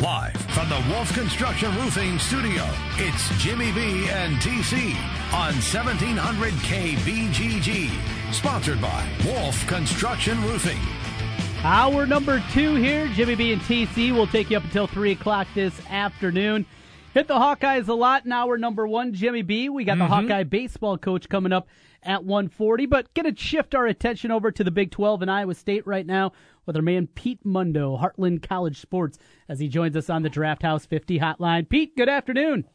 Live from the Wolf Construction Roofing Studio, it's Jimmy B and TC on 1700 KBGG. Sponsored by Wolf Construction Roofing. Hour number two here. Jimmy B and TC will take you up until 3 o'clock this afternoon. Hit the Hawkeyes a lot in hour number one, Jimmy B. We got mm-hmm. the Hawkeye baseball coach coming up at 140, but going to shift our attention over to the Big 12 in Iowa State right now with our man Pete Mundo, Heartland College Sports, as he joins us on the Draft House 50 hotline. Pete, good afternoon.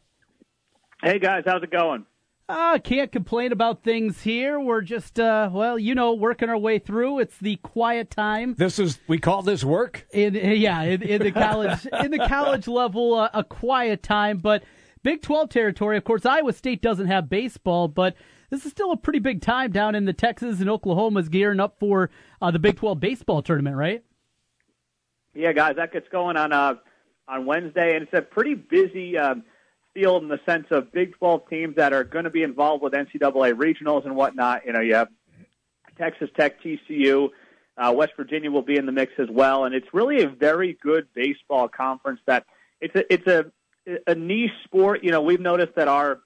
Hey guys, how's it going? Uh, can't complain about things here. We're just, uh, well, you know, working our way through. It's the quiet time. This is we call this work. In yeah, in, in the college in the college level, uh, a quiet time. But Big Twelve territory. Of course, Iowa State doesn't have baseball, but this is still a pretty big time down in the Texas and Oklahoma's gearing up for uh, the Big 12 baseball tournament, right? Yeah, guys, that gets going on uh, on Wednesday, and it's a pretty busy um, field in the sense of Big 12 teams that are going to be involved with NCAA regionals and whatnot. You know, you have Texas Tech, TCU, uh, West Virginia will be in the mix as well, and it's really a very good baseball conference. That it's a it's a a niche sport. You know, we've noticed that our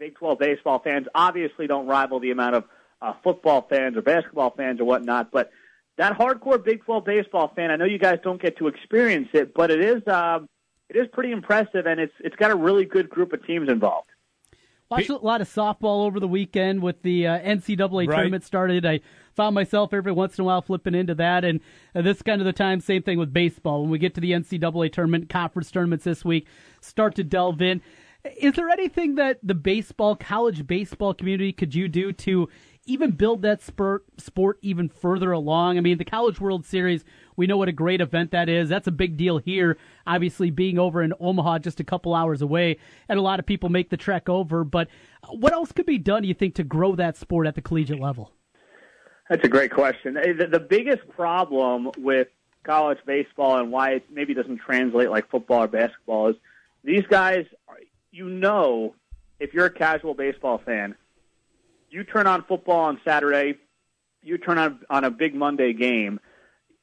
Big 12 baseball fans obviously don't rival the amount of uh, football fans or basketball fans or whatnot, but that hardcore Big 12 baseball fan, I know you guys don't get to experience it, but it is um, it is pretty impressive, and it's it's got a really good group of teams involved. Watched a lot of softball over the weekend with the uh, NCAA right. tournament started. I found myself every once in a while flipping into that, and uh, this kind of the time. Same thing with baseball. When we get to the NCAA tournament, conference tournaments this week, start to delve in. Is there anything that the baseball, college baseball community could you do to even build that sport sport even further along? I mean, the College World Series, we know what a great event that is. That's a big deal here. Obviously, being over in Omaha, just a couple hours away, and a lot of people make the trek over. But what else could be done, do you think, to grow that sport at the collegiate level? That's a great question. The, the biggest problem with college baseball and why it maybe doesn't translate like football or basketball is these guys you know, if you're a casual baseball fan, you turn on football on Saturday, you turn on on a big Monday game,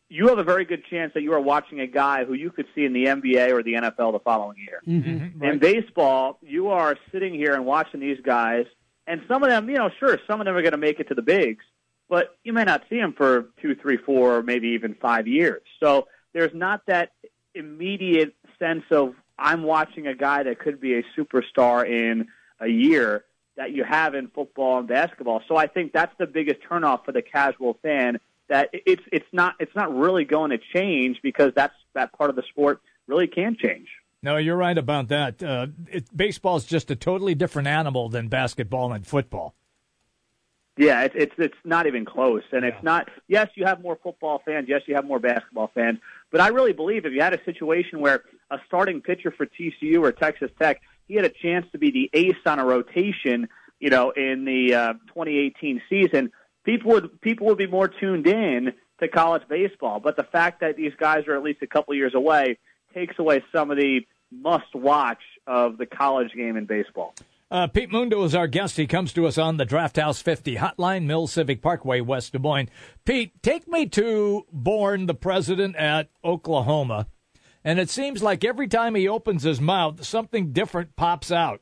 you have a very good chance that you are watching a guy who you could see in the NBA or the NFL the following year. Mm-hmm, mm-hmm. right. In baseball, you are sitting here and watching these guys, and some of them, you know, sure, some of them are going to make it to the bigs, but you may not see them for two, three, four, maybe even five years. So there's not that immediate sense of I'm watching a guy that could be a superstar in a year that you have in football and basketball. So I think that's the biggest turnoff for the casual fan that it's it's not it's not really going to change because that's that part of the sport really can change. No, you're right about that. Uh, baseball is just a totally different animal than basketball and football. Yeah, it's it's it's not even close, and it's not. Yes, you have more football fans. Yes, you have more basketball fans. But I really believe if you had a situation where a starting pitcher for TCU or Texas Tech, he had a chance to be the ace on a rotation, you know, in the uh, 2018 season, people would people would be more tuned in to college baseball. But the fact that these guys are at least a couple years away takes away some of the must watch of the college game in baseball. Uh, Pete Mundo is our guest. He comes to us on the Draft House 50 hotline, Mill Civic Parkway, West Des Moines. Pete, take me to Boren, the president at Oklahoma. And it seems like every time he opens his mouth, something different pops out.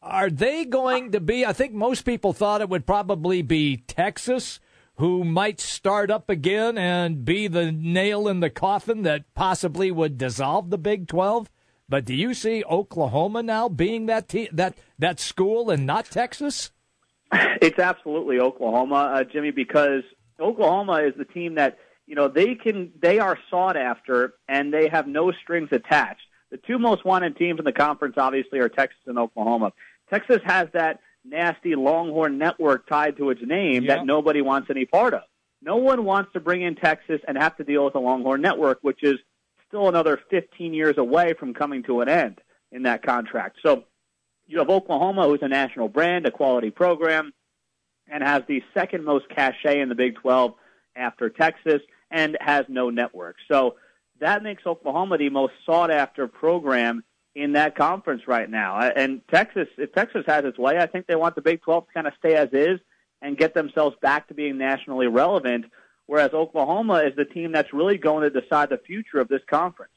Are they going to be? I think most people thought it would probably be Texas, who might start up again and be the nail in the coffin that possibly would dissolve the Big 12. But do you see Oklahoma now being that te- that that school and not Texas? It's absolutely Oklahoma, uh, Jimmy, because Oklahoma is the team that you know they can they are sought after and they have no strings attached. The two most wanted teams in the conference obviously are Texas and Oklahoma. Texas has that nasty Longhorn network tied to its name that nobody wants any part of. No one wants to bring in Texas and have to deal with the Longhorn network, which is still another 15 years away from coming to an end in that contract. So you have Oklahoma, who's a national brand, a quality program, and has the second most cachet in the Big 12 after Texas, and has no network. So that makes Oklahoma the most sought after program in that conference right now. Uh, and Texas, if Texas has its way, I think they want the Big 12 to kind of stay as is and get themselves back to being nationally relevant whereas Oklahoma is the team that's really going to decide the future of this conference.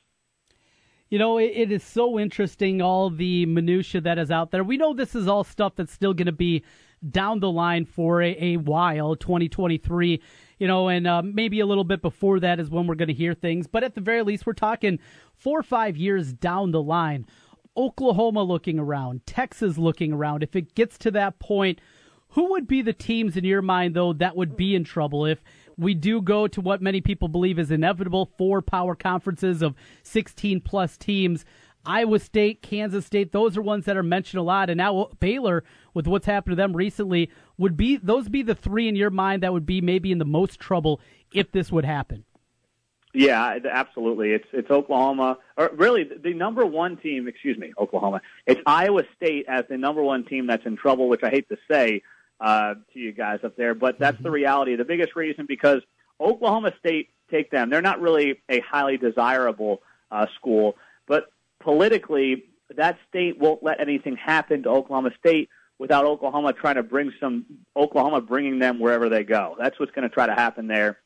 You know, it, it is so interesting, all the minutia that is out there. We know this is all stuff that's still going to be down the line for a, a while, 2023 you know, and uh, maybe a little bit before that is when we're going to hear things. But at the very least, we're talking four or five years down the line. Oklahoma looking around, Texas looking around. If it gets to that point, who would be the teams in your mind, though, that would be in trouble if we do go to what many people believe is inevitable four power conferences of 16 plus teams? Iowa State, Kansas State, those are ones that are mentioned a lot. And now Baylor, with what's happened to them recently, would be those be the three in your mind that would be maybe in the most trouble if this would happen? Yeah, absolutely. It's it's Oklahoma, or really the number one team. Excuse me, Oklahoma. It's Iowa State as the number one team that's in trouble, which I hate to say uh, to you guys up there, but that's the reality. The biggest reason because Oklahoma State take them. They're not really a highly desirable uh, school, but politically, that state won't let anything happen to Oklahoma State without Oklahoma trying to bring some Oklahoma bringing them wherever they go. That's what's going to try to happen there.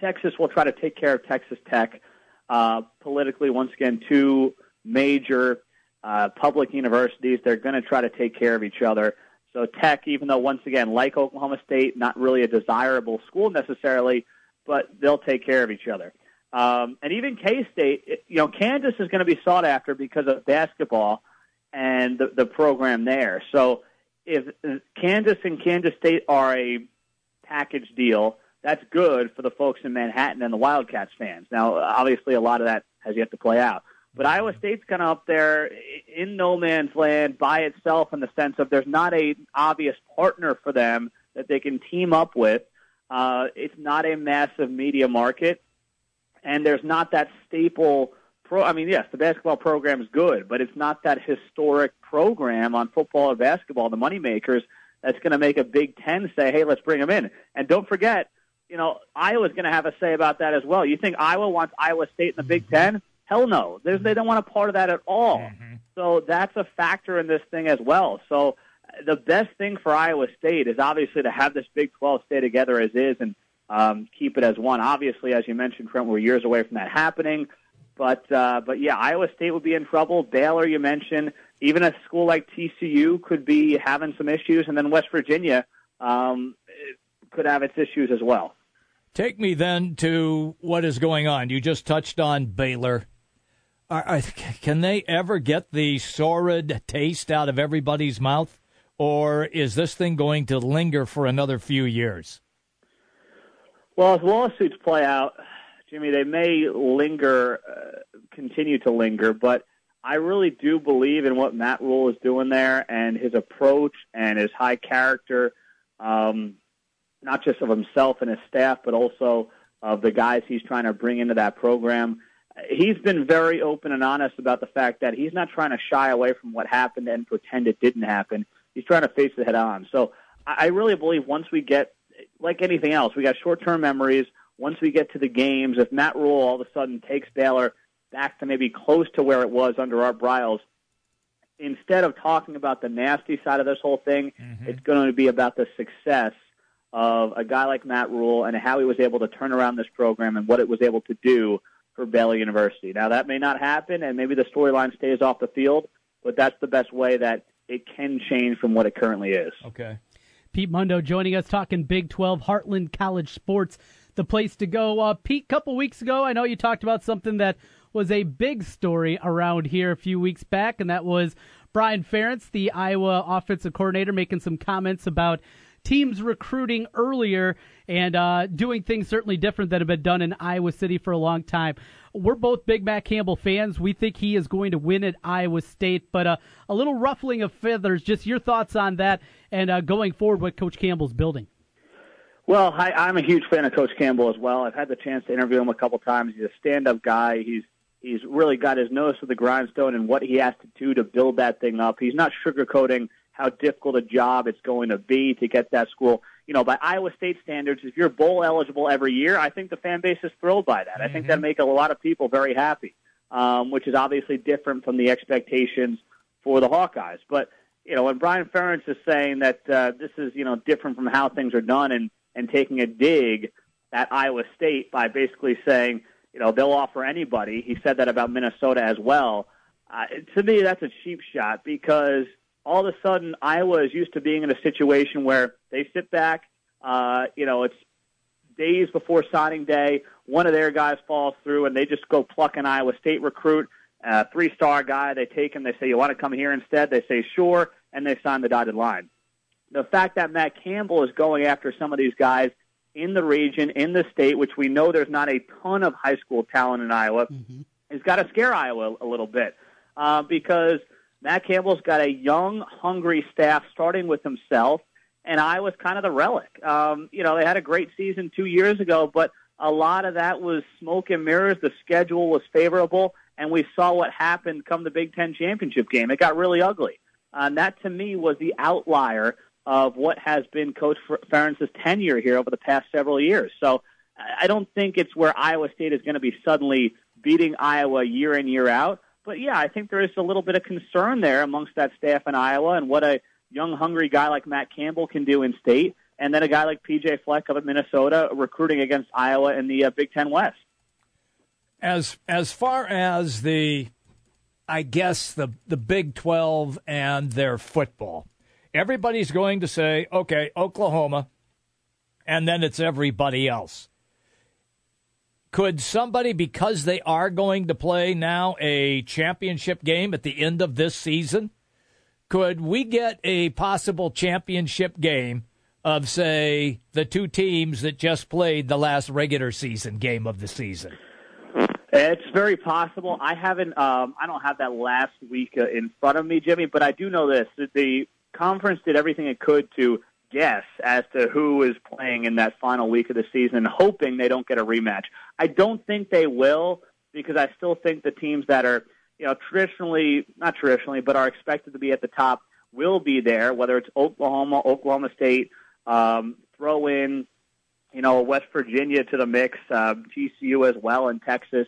Texas will try to take care of Texas Tech uh, politically. Once again, two major uh, public universities. They're going to try to take care of each other. So Tech, even though once again, like Oklahoma State, not really a desirable school necessarily, but they'll take care of each other. Um, and even K State, you know, Kansas is going to be sought after because of basketball and the, the program there. So if Kansas and Kansas State are a package deal, that's good for the folks in Manhattan and the Wildcats fans. Now, obviously, a lot of that has yet to play out. But Iowa State's kind of up there in no man's land by itself in the sense of there's not a obvious partner for them that they can team up with. Uh, it's not a massive media market and there's not that staple pro. I mean, yes, the basketball program is good, but it's not that historic program on football or basketball, the moneymakers, that's going to make a Big Ten say, "Hey, let's bring them in." And don't forget, you know, Iowa's going to have a say about that as well. You think Iowa wants Iowa State in the Big Ten? Hell no. There's, they don't want a part of that at all. Mm-hmm. So that's a factor in this thing as well. So the best thing for Iowa State is obviously to have this Big 12 stay together as is and um, keep it as one. Obviously, as you mentioned, Trent, we're years away from that happening. But uh, but yeah, Iowa State would be in trouble. Baylor, you mentioned, even a school like TCU could be having some issues, and then West Virginia um, could have its issues as well. Take me then to what is going on. You just touched on Baylor. Are, are, can they ever get the sordid taste out of everybody's mouth, or is this thing going to linger for another few years? Well, as lawsuits play out, Jimmy, they may linger, uh, continue to linger, but I really do believe in what Matt Rhule is doing there and his approach and his high character, um, not just of himself and his staff, but also of the guys he's trying to bring into that program. He's been very open and honest about the fact that he's not trying to shy away from what happened and pretend it didn't happen. He's trying to face it head on. So I really believe once we get like anything else, we got short-term memories. Once we get to the games, if Matt Rhule all of a sudden takes Baylor back to maybe close to where it was under Art Briles, instead of talking about the nasty side of this whole thing, mm-hmm. it's going to be about the success of a guy like Matt Rhule and how he was able to turn around this program and what it was able to do for Baylor University. Now that may not happen, and maybe the storyline stays off the field, but that's the best way that it can change from what it currently is. Okay. Pete Mundo joining us talking Big 12 Heartland College Sports, the place to go. Uh, Pete, a couple weeks ago, I know you talked about something that was a big story around here a few weeks back, and that was Brian Ferentz, the Iowa offensive coordinator, making some comments about teams recruiting earlier and uh, doing things certainly different that have been done in Iowa City for a long time. We're both big Matt Campbell fans. We think he is going to win at Iowa State, but uh, a little ruffling of feathers. Just your thoughts on that and uh, going forward, what Coach Campbell's building. Well, I, I'm a huge fan of Coach Campbell as well. I've had the chance to interview him a couple times. He's a stand-up guy. He's he's really got his nose to the grindstone and what he has to do to build that thing up. He's not sugarcoating how difficult a job it's going to be to get that school. You know, by Iowa State standards, if you're bowl eligible every year, I think the fan base is thrilled by that. Mm-hmm. I think that mm-hmm. make a lot of people very happy, um, which is obviously different from the expectations for the Hawkeyes. But you know, when Brian Ferentz is saying that uh, this is you know different from how things are done and and taking a dig at Iowa State by basically saying you know they'll offer anybody. He said that about Minnesota as well. Uh, to me, that's a cheap shot because all of a sudden Iowa is used to being in a situation where they sit back. Uh, you know, it's days before signing day. One of their guys falls through, and they just go pluck an Iowa State recruit, a three-star guy. They take him. They say, "You want to come here instead?" They say, "Sure," and they sign the dotted line. The fact that Matt Campbell is going after some of these guys in the region, in the state, which we know there's not a ton of high school talent in Iowa, mm-hmm. has got to scare Iowa a little bit uh, because Matt Campbell's got a young, hungry staff, starting with himself, and Iowa's kind of the relic. Um, you know, they had a great season two years ago, but a lot of that was smoke and mirrors. The schedule was favorable, and we saw what happened come the Big Ten championship game. It got really ugly. And that, to me, was the outlier of what has been Coach Ferentz's tenure here over the past several years. So I don't think it's where Iowa State is going to be suddenly beating Iowa year in, year out. But yeah, I think there is a little bit of concern there amongst that staff in Iowa and what a young, hungry guy like Matt Campbell can do in state, and then a guy like PJ Fleck up at Minnesota recruiting against Iowa in the uh, Big Ten West. As as far as the, I guess the the Big Twelve and their football, everybody's going to say, okay, Oklahoma, and then it's everybody else could somebody, because they are going to play now a championship game at the end of this season, could we get a possible championship game of, say, the two teams that just played the last regular season game of the season? It's very possible. I haven't. Um, I don't have that last week uh, in front of me, Jimmy. But I do know this: the conference did everything it could to guess as to who is playing in that final week of the season, hoping they don't get a rematch. I don't think they will because I still think the teams that are, you know, traditionally, not traditionally, but are expected to be at the top will be there, whether it's Oklahoma, Oklahoma State, um, throw in, you know, West Virginia to the mix, uh, TCU as well, and Texas.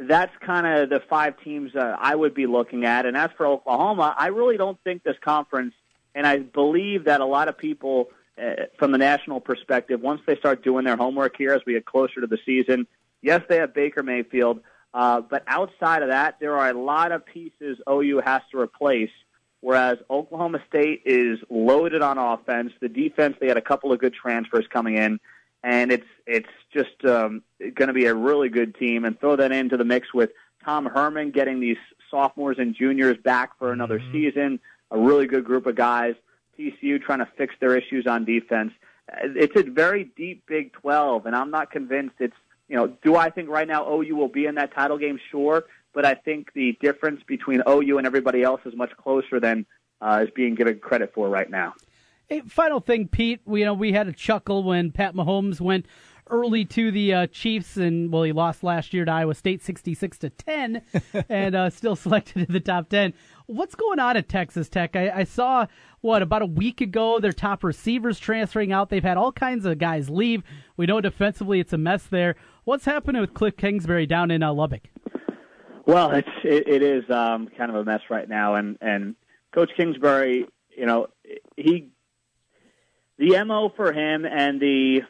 That's kind of the five teams uh, I would be looking at. And as for Oklahoma, I really don't think this conference and I believe that a lot of people, uh, from the national perspective, once they start doing their homework here as we get closer to the season, yes, they have Baker Mayfield, uh, but outside of that, there are a lot of pieces OU has to replace. Whereas Oklahoma State is loaded on offense, the defense they had a couple of good transfers coming in, and it's it's just um, going to be a really good team. And throw that into the mix with Tom Herman getting these sophomores and juniors back for another mm-hmm. season a really good group of guys. TCU trying to fix their issues on defense. It's a very deep Big 12, and I'm not convinced it's, you know, do I think right now OU will be in that title game? Sure. But I think the difference between OU and everybody else is much closer than uh, is being given credit for right now. Hey, final thing, Pete. We, you know, we had a chuckle when Pat Mahomes went early to the uh, Chiefs, and well, he lost last year to Iowa State, sixty-six to ten, and uh, still selected in the top ten. What's going on at Texas Tech? I, I, saw what about a week ago their top receivers transferring out. They've had all kinds of guys leave. We know defensively it's a mess there. What's happening with Cliff Kingsbury down in uh, Lubbock? Well, it's it, it is um, kind of a mess right now, and and Coach Kingsbury, you know, he the mo for him and the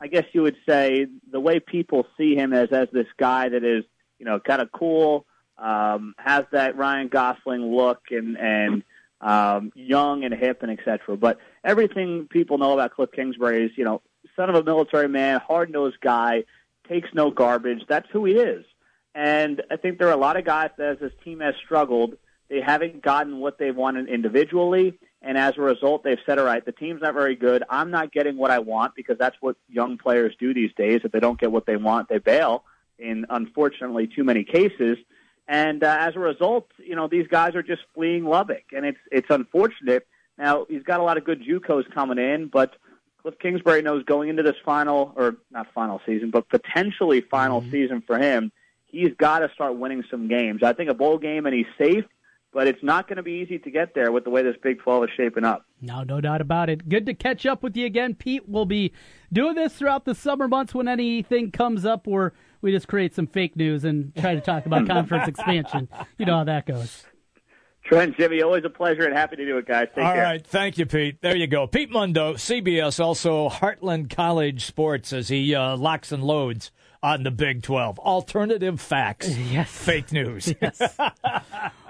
I guess you would say the way people see him as as this guy that is you know kind of cool um, has that Ryan Gosling look and and um, young and hip and etc. But everything people know about Cliff Kingsbury is you know son of a military man, hard nosed guy, takes no garbage. That's who he is. And I think there are a lot of guys that as this team has struggled, they haven't gotten what they've wanted individually. And as a result, they've said, all right, the team's not very good. I'm not getting what I want because that's what young players do these days. If they don't get what they want, they bail in unfortunately too many cases. And uh, as a result, you know these guys are just fleeing Lubbock, and it's it's unfortunate. Now he's got a lot of good JUCOs coming in, but Cliff Kingsbury knows going into this final or not final season, but potentially final mm-hmm. season for him, he's got to start winning some games. I think a bowl game and he's safe, but it's not going to be easy to get there with the way this Big 12 is shaping up. No, no doubt about it. Good to catch up with you again, Pete. We'll be doing this throughout the summer months when anything comes up where we just create some fake news and try to talk about conference expansion. You know how that goes. Trent, Jimmy, always a pleasure and happy to do it, guys. Take All care. right, thank you, Pete. There you go. Pete Mundo, CBS, also Heartland College Sports, as he uh, locks and loads on the Big 12. Alternative facts. Yes. Fake news. Yes.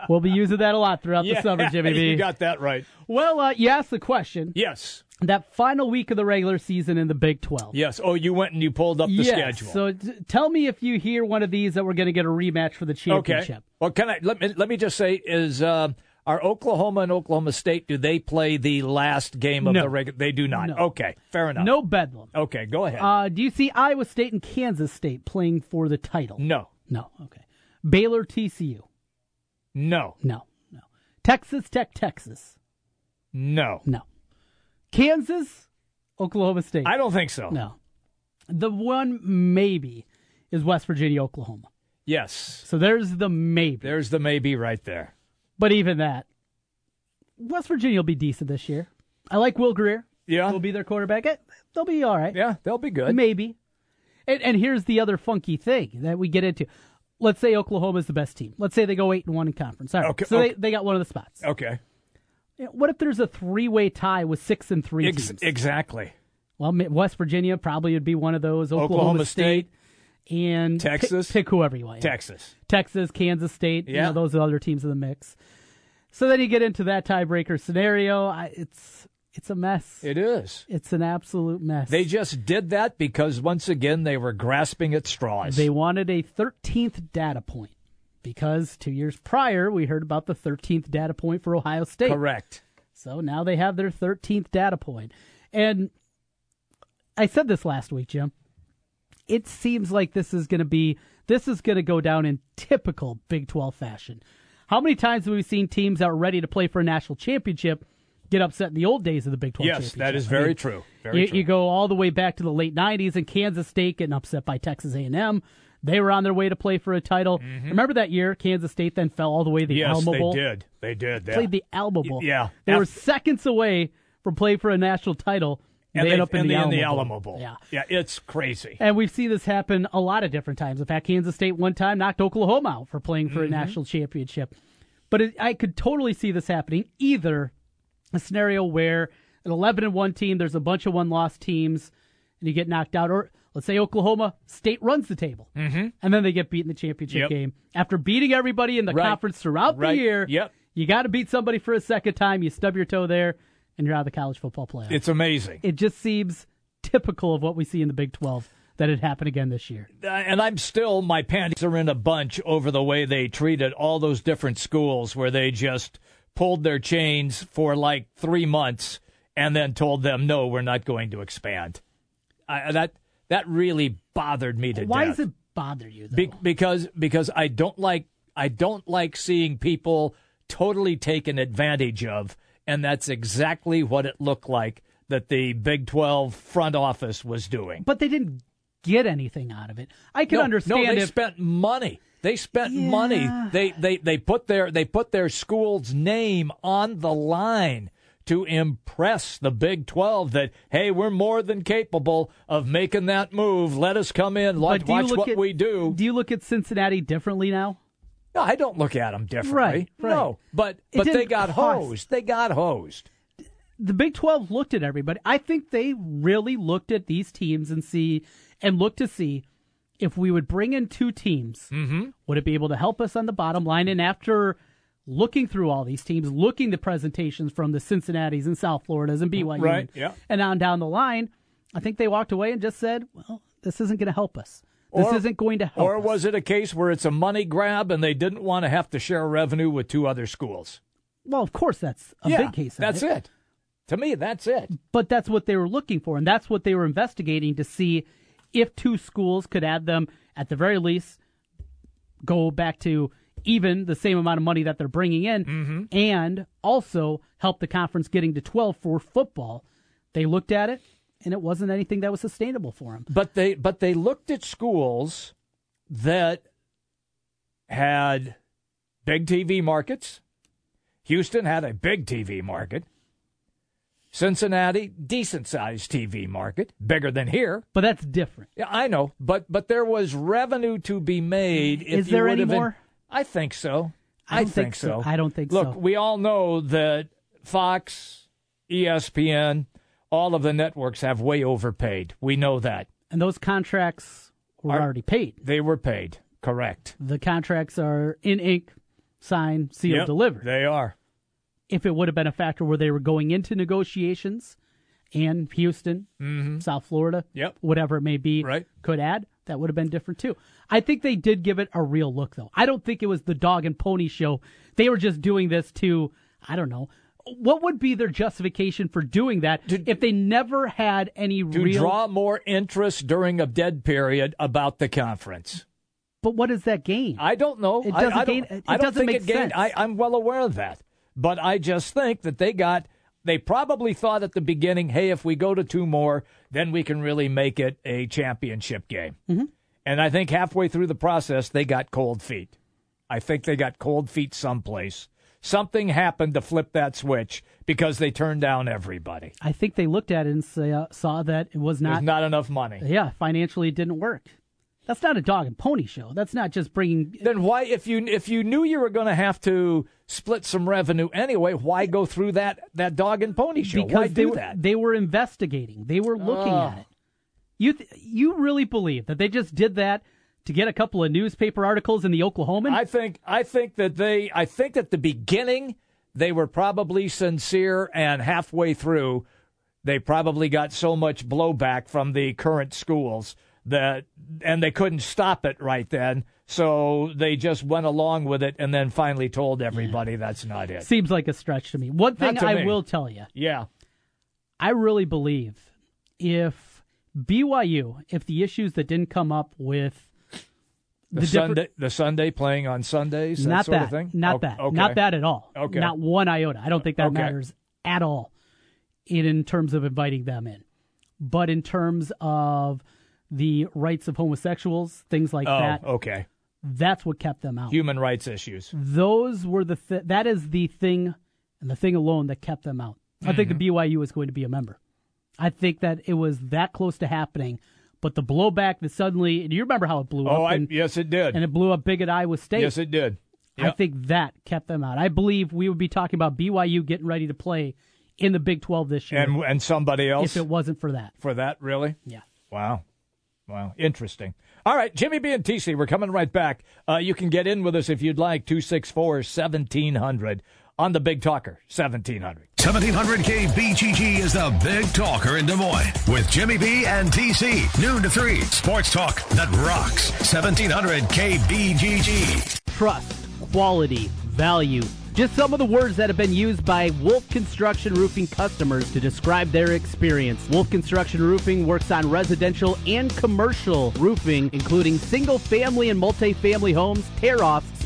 we'll be using that a lot throughout yeah, the summer, Jimmy B. You got that right. Well, uh, you asked the question. Yes. That final week of the regular season in the Big 12. Yes. Oh, you went and you pulled up the yes. schedule. So t- tell me if you hear one of these that we're going to get a rematch for the championship. Okay. Well, can I let me let me just say is uh, are Oklahoma and Oklahoma State do they play the last game of No. the regular? They do not. No. Okay, fair enough. No bedlam. Okay, go ahead. Uh, do you see Iowa State and Kansas State playing for the title? no, No. Okay. Baylor TCU? no, No. No. Texas Tech Texas? no. No. Kansas Oklahoma State? I don't think so. No. The one maybe is West Virginia Oklahoma. Yes, So there's the maybe. there's the maybe right there. But even that, West Virginia will be decent this year. I like Will Grier. Yeah, Will be their quarterback. Eh, They'll be all right. yeah, they'll be good. Maybe. And, and here's the other funky thing that we get into. Let's say Oklahoma's the best team. Let's say they go eight and one in conference. All right. Okay, So okay. They, they got one of the spots. Okay, What if there's a three way tie with six and three Ex- teams? exactly. well, West Virginia probably would be one of those. Oklahoma, Oklahoma State, and pick- Texas. Pick, whoever you want. Texas. Texas, Kansas State. You Yeah. know, those are other teams in the mix. So then you get into that tiebreaker scenario. I, it's it's a mess. It is. it's an absolute mess. They just did that because once again they were grasping at straws. They wanted a 13th data point because two years prior we heard about the 13th data point for Ohio State. Correct. So now they have their 13th data point. And I said this last week, Jim. It seems like this is going to be this is going to go down in typical Big 12 fashion. How many times have we seen teams that are ready to play for a national championship get upset in the old days of the Big 12 Yes, championship? that is I very mean, true. Very you, true. you go all the way back to the late 90s and Kansas State getting upset by Texas A&M. They were on their way to play for a title. Remember that year Kansas State then fell all the way to the Mm-hmm. yes, Alamo they did. They did. Yeah. Played the Alamo Bowl. yeah. They were seconds away from playing for a national title. And they up in, the, they Alamo in the Bowl. Alamo Bowl. Yeah. yeah, it's crazy. And we've seen this happen a lot of different times. In fact, Kansas State one time knocked Oklahoma out for playing Mm-hmm. for a national championship. But it, I could totally see this happening. Either a scenario where an 11 and 1 team, there's a bunch of one loss teams, and you get knocked out. Or let's say Oklahoma State runs the table, mm-hmm. and then they get beat in the championship Yep. game. After beating everybody in the Right. conference throughout Right. the year, Yep. you got to beat somebody for a second time. You stub your toe there, and you're out of the college football playoff. It's amazing. it just seems typical of what we see in the Big 12 that it happened again this year. Uh, and I'm still my panties are in a bunch over the way they treated all those different schools where they just pulled their chains for like three months and then told them no, we're not going to expand. I, that that really bothered me to Why death. does it bother you though? Be- because because I don't like I don't like seeing people totally taken advantage of, and that's exactly what it looked like that the Big Twelve front office was doing. but they didn't get anything out of it. I can no, understand No, they if spent money. They spent Yeah. money. They, they they put their they put their school's name on the line to impress the Big 12 that hey, we're more than capable of making that move. Let us come in. Let, watch what at, we do. Do you look at Cincinnati differently now? No, I don't look at them differently. Right, right. No, but It but they got cost- hosed. They got hosed. The Big 12 looked at everybody. I think they really looked at these teams and see and looked to see if we would bring in two teams, Mm-hmm. would it be able to help us on the bottom line? And after looking through all these teams, looking the presentations from the Cincinnati's and South Floridas and BYU, Right, yeah. and on down the line, I think they walked away and just said, "Well, this isn't going to help us. This Or- isn't going to help." Or us." was it a case where it's a money grab and they didn't want to have to share revenue with two other schools? Well, of course, that's a yeah, big case. That's it. it. To me, that's it. But that's what they were looking for, and that's what they were investigating to see if two schools could add them at the very least go back to even the same amount of money that they're bringing in, Mm-hmm. and also help the conference getting to twelve for football. They looked at it, and it wasn't anything that was sustainable for them. But they but they looked at schools that had big TV markets. Houston had a big TV market. Cincinnati, decent sized TV market, bigger than here. But that's different. Yeah, I know, but but there was revenue to be made. If Is there any more? I think so. I don't think so. I don't think Look, so. Look, we all know that Fox, ESPN, all of the networks have way overpaid. We know that. And those contracts were Are- already paid. They were paid. Correct. The contracts are in ink, signed, sealed, Yep, delivered. They are. if it would have been a factor where they were going into negotiations and Houston, South Florida, Mm-hmm. Yep. whatever it may be, Right. could add, that would have been different too. I think they did give it a real look, though. I don't think it was the dog and pony show. They were just doing this to, I don't know. What would be their justification for doing that if they never had any To real? draw more interest during a dead period about the conference. but what does that gain? I don't know. It doesn't I, don't, gain- it I don't doesn't think make it gained. sense. I, I'm well aware of that, but I just think that they got. They probably thought at the beginning, "Hey, if we go to two more, then we can really make it a championship game." Mm-hmm. And I think halfway through the process, they got cold feet. I think they got cold feet someplace. Something happened to flip that switch because they turned down everybody. I think they looked at it and say, uh, saw that it was There's not not enough money. Yeah, financially it didn't work. That's not a dog and pony show. That's not just bringing. then why if you if you knew you were going to have to split some revenue anyway why go through that that dog and pony show because why they do were, that they were investigating. They were looking Oh. at it. You th- you really believe that they just did that to get a couple of newspaper articles in the Oklahoman? i think i think that they i think at the beginning they were probably sincere and halfway through they probably got so much blowback from the current schools that and they couldn't stop it right then so they just went along with it and then finally told everybody that's not it Seems like a stretch to me. One thing I me. will tell you, yeah I really believe if BYU, if the issues that didn't come up with the, the sunday the sunday playing on sundays that not sort that, of thing not that, okay. not that at all. Okay. not one iota. I don't think that Okay. matters at all in in terms of inviting them in, but in terms of the rights of homosexuals, things like oh that, okay that's what kept them out. human rights issues. Those were the th- that is the thing and the thing alone that kept them out. I think Mm-hmm. the BYU is going to be a member. I think that it was that close to happening, but the blowback that suddenly, and you remember how it blew Oh, up, Oh, and, yes, it did. and it blew up big at Iowa State. yes, it did. I think that kept them out. I believe we would be talking about BYU getting ready to play in the Big 12 this year and and somebody else if it wasn't for that. for that, really? Yeah. Wow. Wow. Interesting. All right, Jimmy B and TC, we're coming right back. Uh, you can get in with us if you'd like, 264 1700 on the Big Talker, 1700. 1700 KBGG is the big talker in Des Moines with Jimmy B and TC. Noon to 3. Sports talk that rocks. 1700 KBGG. Trust, quality, value. Just some of the words that have been used by Wolf Construction Roofing customers to describe their experience. Wolf Construction Roofing works on residential and commercial roofing, including single family and multi-family homes, tear offs,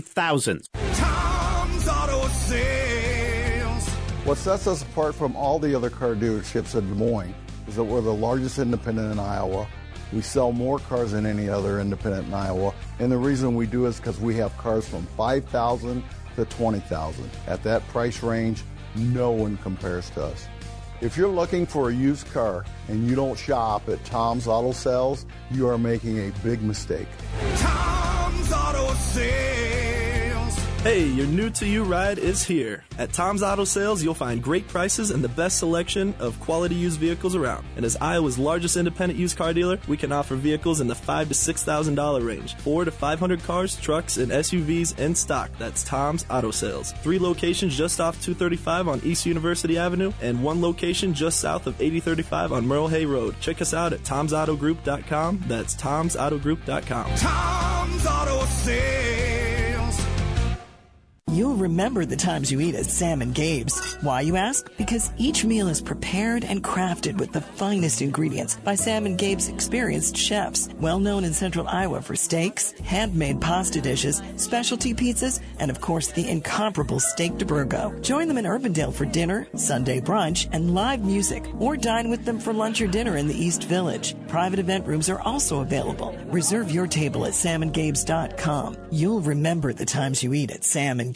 thousands. Tom's Auto Sales. What sets us apart from all the other car dealerships in Des Moines is that we're the largest independent in Iowa. We sell more cars than any other independent in Iowa. And the reason we do is because we have cars from 5000 to 20000 At that price range, no one compares to us. If you're looking for a used car and you don't shop at Tom's Auto Sales, you are making a big mistake. Tom's Auto Sales. Hey, your new to you ride is here. At Tom's Auto Sales, you'll find great prices and the best selection of quality used vehicles around. And as Iowa's largest independent used car dealer, we can offer vehicles in the five to six thousand dollar range, four to five hundred cars, trucks, and SUVs in stock. That's Tom's Auto Sales. Three locations just off 235 on East University Avenue, and one location just south of 8035 on Merle Hay Road. Check us out at tomsautogroup.com. That's tomsautogroup.com. Tom's Auto Sales. You'll remember the times you eat at Sam and Gabe's. Why, you ask? Because each meal is prepared and crafted with the finest ingredients by Sam and Gabe's experienced chefs, well known in central Iowa for steaks, handmade pasta dishes, specialty pizzas, and of course the incomparable steak de Burgo. Join them in Urbandale for dinner, Sunday brunch, and live music, or dine with them for lunch or dinner in the East Village. Private event rooms are also available. Reserve your table at samandgabes.com. You'll remember the times you eat at Sam and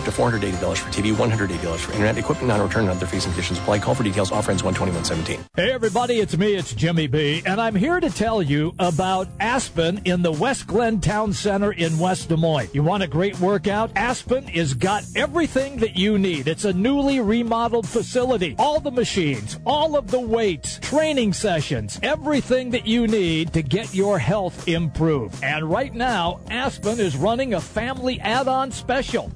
up to $480 for TV, $180 for internet, equipment non-return and other fees and conditions apply. Call for details. Offer ends 12117. Hey, everybody, it's me, it's Jimmy B, and I'm here to tell you about Aspen in the West Glen Town Center in West Des Moines. You want a great workout? Aspen has got everything that you need. It's a newly remodeled facility. All the machines, all of the weights, training sessions, everything that you need to get your health improved. And right now, Aspen is running a family add-on special.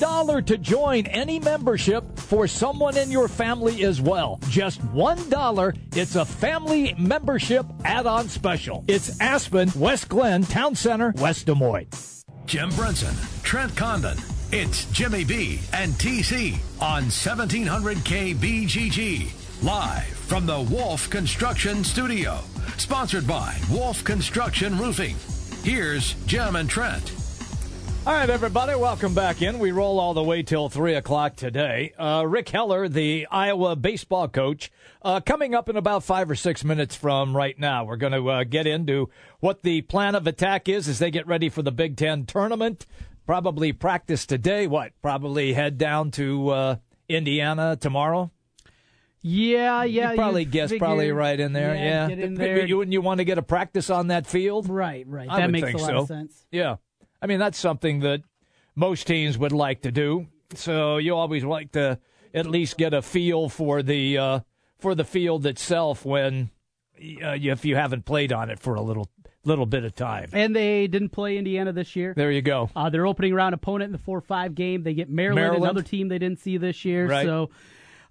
$1 to join any membership for someone in your family as well. Just $1. It's a family membership add-on special. It's Aspen, West Glen, Town Center, West Des Moines. Jim Brunson, Trent Condon. It's Jimmy B and TC on 1700 KBGG. Live from the Wolf Construction Studio. Sponsored by Wolf Construction Roofing. Here's Jim and Trent. All right, everybody, welcome back in. We roll all the way till 3 o'clock today. Uh, Rick Heller, the Iowa baseball coach, uh, coming up in about five or six minutes from right now. We're going to uh, get into what the plan of attack is as they get ready for the Big Ten tournament. Probably practice today. What? Probably head down to uh, Indiana tomorrow. Yeah, yeah. You probably guess figure- probably right in there. Yeah, get in there. You wouldn't you want to get a practice on that field? Right, right. I that makes a lot so. of sense. Yeah, I mean that's something that most teams would like to do. So you always like to at least get a feel for the uh, for the field itself when uh, if you haven't played on it for a little little bit of time. And they didn't play Indiana this year. There you go. Uh, their opening round opponent in the 4 5 game. They get Maryland, Maryland. another team they didn't see this year. Right. So,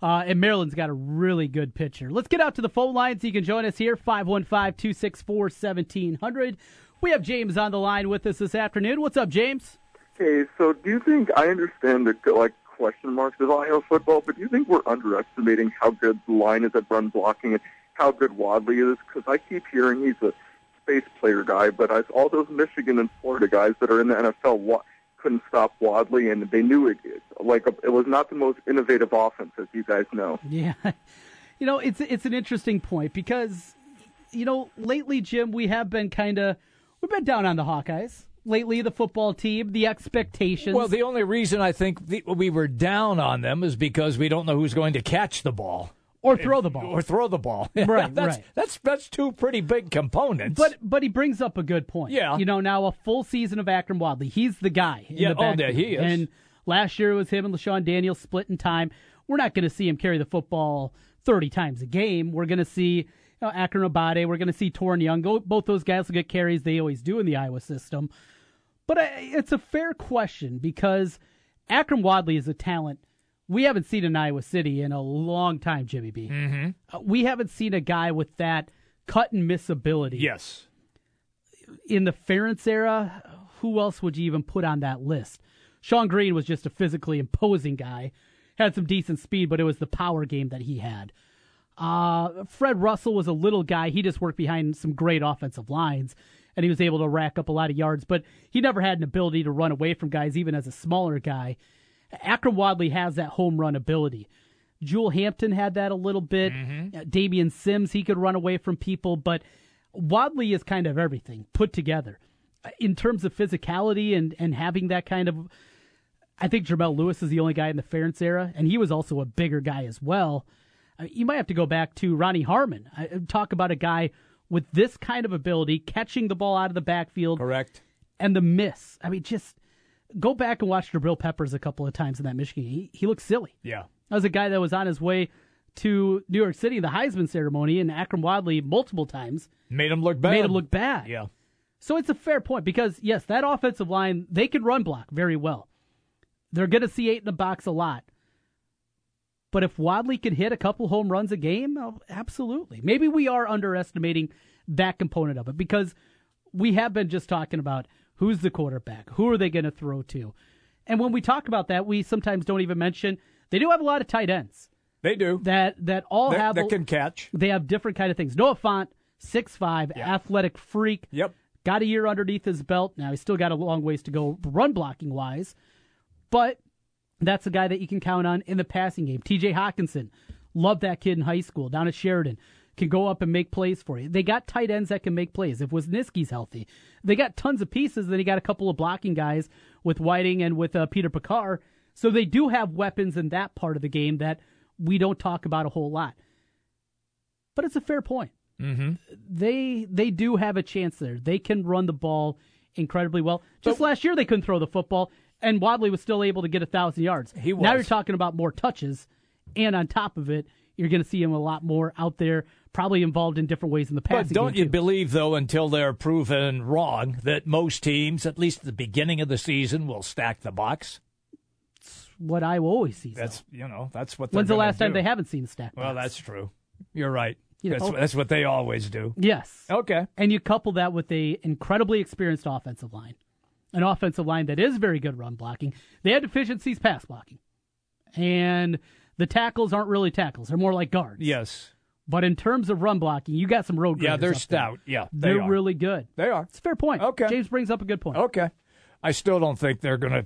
uh, and Maryland's got a really good pitcher. Let's get out to the phone lines. You can join us here 515 264 1700. We have James on the line with us this afternoon. What's up, James? Okay, so do you think I understand the like question marks of Iowa football, but do you think we're underestimating how good the line is at run blocking and how good Wadley is? Because I keep hearing he's a space player guy, but I, all those Michigan and Florida guys that are in the NFL wa- couldn't stop Wadley, and they knew it. it like it was not the most innovative offense, as you guys know. Yeah. You know, it's it's an interesting point because you know lately, Jim, we have been kind of we've been down on the Hawkeyes lately. The football team, the expectations. Well, the only reason I think the, we were down on them is because we don't know who's going to catch the ball or throw the ball or throw the ball. Right, that's, right. That's that's two pretty big components. But but he brings up a good point. Yeah. you know now a full season of Akrum Wadley, he's the guy. In Yeah, the oh, yeah, he is. And last year it was him and LeShun Daniels split in time. We're not going to see him carry the football thirty times a game. We're going to see know, Akron Abade. We're going to see Toren Young. Go, both those guys will get carries. They always do in the Iowa system. But I, it's a fair question because Akrum Wadley is a talent we haven't seen in Iowa City in a long time, Jimmy B. Mhm. Uh, we haven't seen a guy with that cut and miss ability. Yes. In the Ferentz era, who else would you even put on that list? Shonn Greene was just a physically imposing guy, had some decent speed, but it was the power game that he had. Uh, Fred Russell was a little guy. He just worked behind some great offensive lines, and he was able to rack up a lot of yards, but he never had an ability to run away from guys, even as a smaller guy. Akrum Wadley has that home run ability. Jewel Hampton had that a little bit. Uh, Damian Sims, he could run away from people, but Wadley is kind of everything put together. Uh, In terms of physicality and, and having that kind of. I think Jermelle Lewis is the only guy in the Ferentz era, and he was also a bigger guy as well. Uh, you might have to go back to Ronnie Harmon. Talk about a guy with this kind of ability, catching the ball out of the backfield. Correct. And the miss. I mean, just go back and watch Jabril Peppers a couple of times in that Michigan. He, he looks silly. Yeah. That was a guy that was on his way to New York City, the Heisman ceremony, and Akrum Wadley multiple times Made him look bad. made him look bad. Yeah. So it's a fair point because yes, that offensive line they can run block very well. They're going to see eight in the box a lot. But if Wadley can hit a couple home runs a game, oh, absolutely. Maybe we are underestimating that component of it because we have been just talking about who's the quarterback, who are they going to throw to, and when we talk about that, we sometimes don't even mention they do have a lot of tight ends. They do that that all That- have that can catch. They have different kind of things. Noah Fant, six five, athletic freak. Yep. Got a year underneath his belt. Now he's still got a long ways to go run blocking wise, but that's a guy that you can count on in the passing game. T.J. Hockenson, love that kid in high school down at Chariton. Can go up and make plays for you. They got tight ends that can make plays. If Wisniewski's healthy, they got tons of pieces. Then he got a couple of blocking guys with Whiting and with uh, Peter Pekar. So they do have weapons in that part of the game that we don't talk about a whole lot. But it's a fair point. Mm-hmm. They they do have a chance there. They can run the ball incredibly well. Just last year they couldn't throw the football, and Wadley was still able to get a thousand yards. He was. Now you're talking about more touches, and on top of it, you're going to see him a lot more out there, probably involved in different ways in the passing But don't you too. believe, though, until they're proven wrong, that most teams, at least at the beginning of the season, will stack the box? That's what I always see. That's you know that's what. When's the last time they haven't seen stack? Well, box? that's true. You're right. You that's, that's what they always do. Yes. Okay. And you couple that with a incredibly experienced offensive line, an offensive line that is very good run blocking. They had deficiencies pass blocking, and the tackles aren't really tackles; they're more like guards. Yes. But in terms of run blocking, you got some road. Yeah, they're up there. stout. Yeah, they they're are. really good. They are. It's a fair point. Okay. James brings up a good point. Okay. I still don't think they're going to.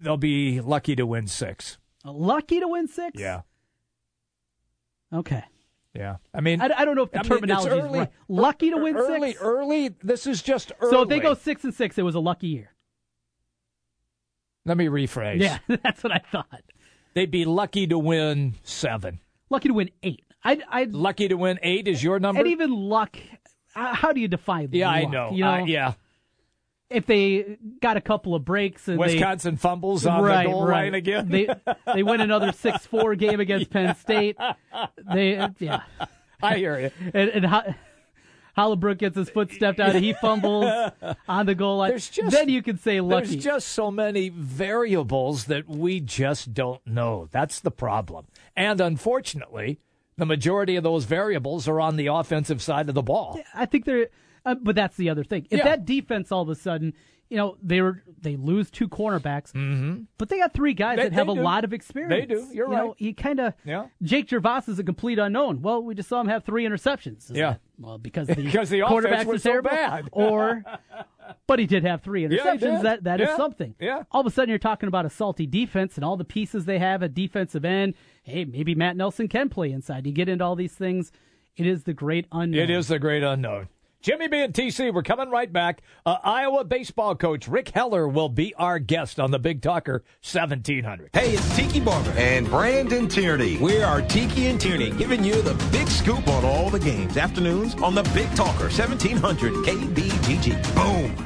They'll be lucky to win six. Lucky to win six. Yeah. Okay. Yeah. I mean, I, I don't know if the I mean, terminology is early- right. Lucky to win early, six. Early. This is just early. So if they go six and six, it was a lucky year. Let me rephrase. Yeah, that's what I thought. They'd be lucky to win seven. Lucky to win eight. I'd, I'd Lucky to win eight is your number. and even luck. uh, How do you define? yeah, I know. You know, Uh, yeah. If they got a couple of breaks and Wisconsin fumbles on right, the goal right. line again. they they win another six four game against Penn State. They uh, yeah, I hear you. and, and Ho- Hornibrook gets his foot stepped out he fumbles on the goal line. Just- then you can say lucky. There's just so many variables that we just don't know. That's the problem. And unfortunately, the majority of those variables are on the offensive side of the ball. I think they're, uh, but that's the other thing. If Yeah. that defense all of a sudden, you know, they were they lose two cornerbacks, but they got three guys Mm-hmm. They- that have a do. lot of experience. They do. You're You know, right. you kind of Yeah. Jake Gervase is a complete unknown. Well, we just saw him have three interceptions. Yeah. well, because the Because the quarterbacks was are so terrible, bad. or But he did have three interceptions. Yeah, that that yeah. is something. Yeah. All of a sudden, you're talking about a salty defense and all the pieces they have at defensive end. Hey, maybe Matt Nelson can play inside. You get into all these things. It is the great unknown. It is the great unknown. Jimmy B and TC, we're coming right back. Uh, Iowa baseball coach Rick Heller will be our guest on the Big Talker 1700. Hey, it's Tiki Barber and Brandon Tierney. We are Tiki and Tierney, giving you the big scoop on all the games. Afternoons on the Big Talker 1700 KBGG. Boom.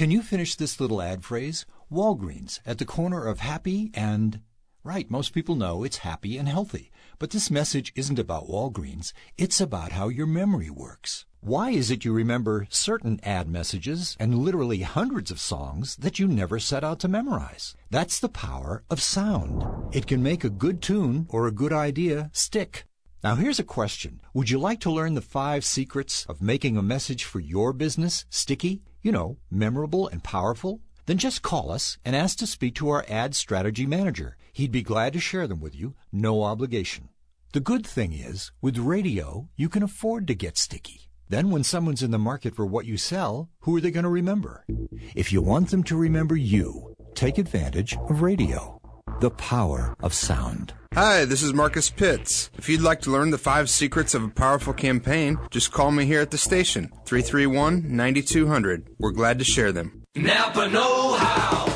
Can you finish this little ad phrase? Walgreens, at the corner of happy and. Right, most people know it's happy and healthy. But this message isn't about Walgreens, it's about how your memory works. Why is it you remember certain ad messages and literally hundreds of songs that you never set out to memorize? That's the power of sound. It can make a good tune or a good idea stick. Now here's a question. Would you like to learn the five secrets of making a message for your business sticky? You know, memorable and powerful? Then just call us and ask to speak to our ad strategy manager. He'd be glad to share them with you, no obligation. The good thing is, with radio, you can afford to get sticky. Then when someone's in the market for what you sell, who are they going to remember? If you want them to remember you, take advantage of radio. The power of sound. Hi, this is Marcus Pitts. If you'd like to learn the five secrets of a powerful campaign, just call me here at the station, 331 9200. We're glad to share them. Napa Know How.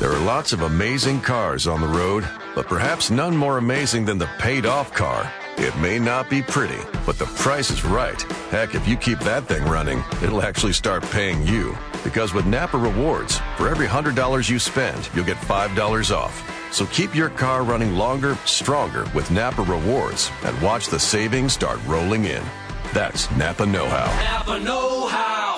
There are lots of amazing cars on the road, but perhaps none more amazing than the paid off car. It may not be pretty, but the price is right. Heck, if you keep that thing running, it'll actually start paying you. Because with Napa Rewards, for every $100 you spend, you'll get $5 off. So keep your car running longer, stronger with Napa Rewards and watch the savings start rolling in. That's Napa Know How. Napa Know How.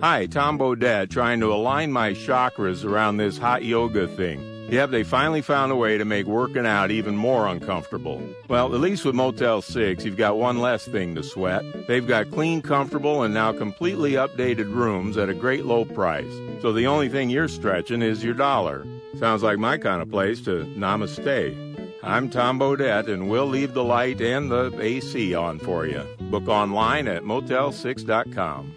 Hi, Tom Bodett, trying to align my chakras around this hot yoga thing. Yep, they finally found a way to make working out even more uncomfortable. Well, at least with Motel 6, you've got one less thing to sweat. They've got clean, comfortable, and now completely updated rooms at a great low price. So the only thing you're stretching is your dollar. Sounds like my kind of place to namaste. I'm Tom Bodett, and we'll leave the light and the AC on for you. Book online at motel6.com.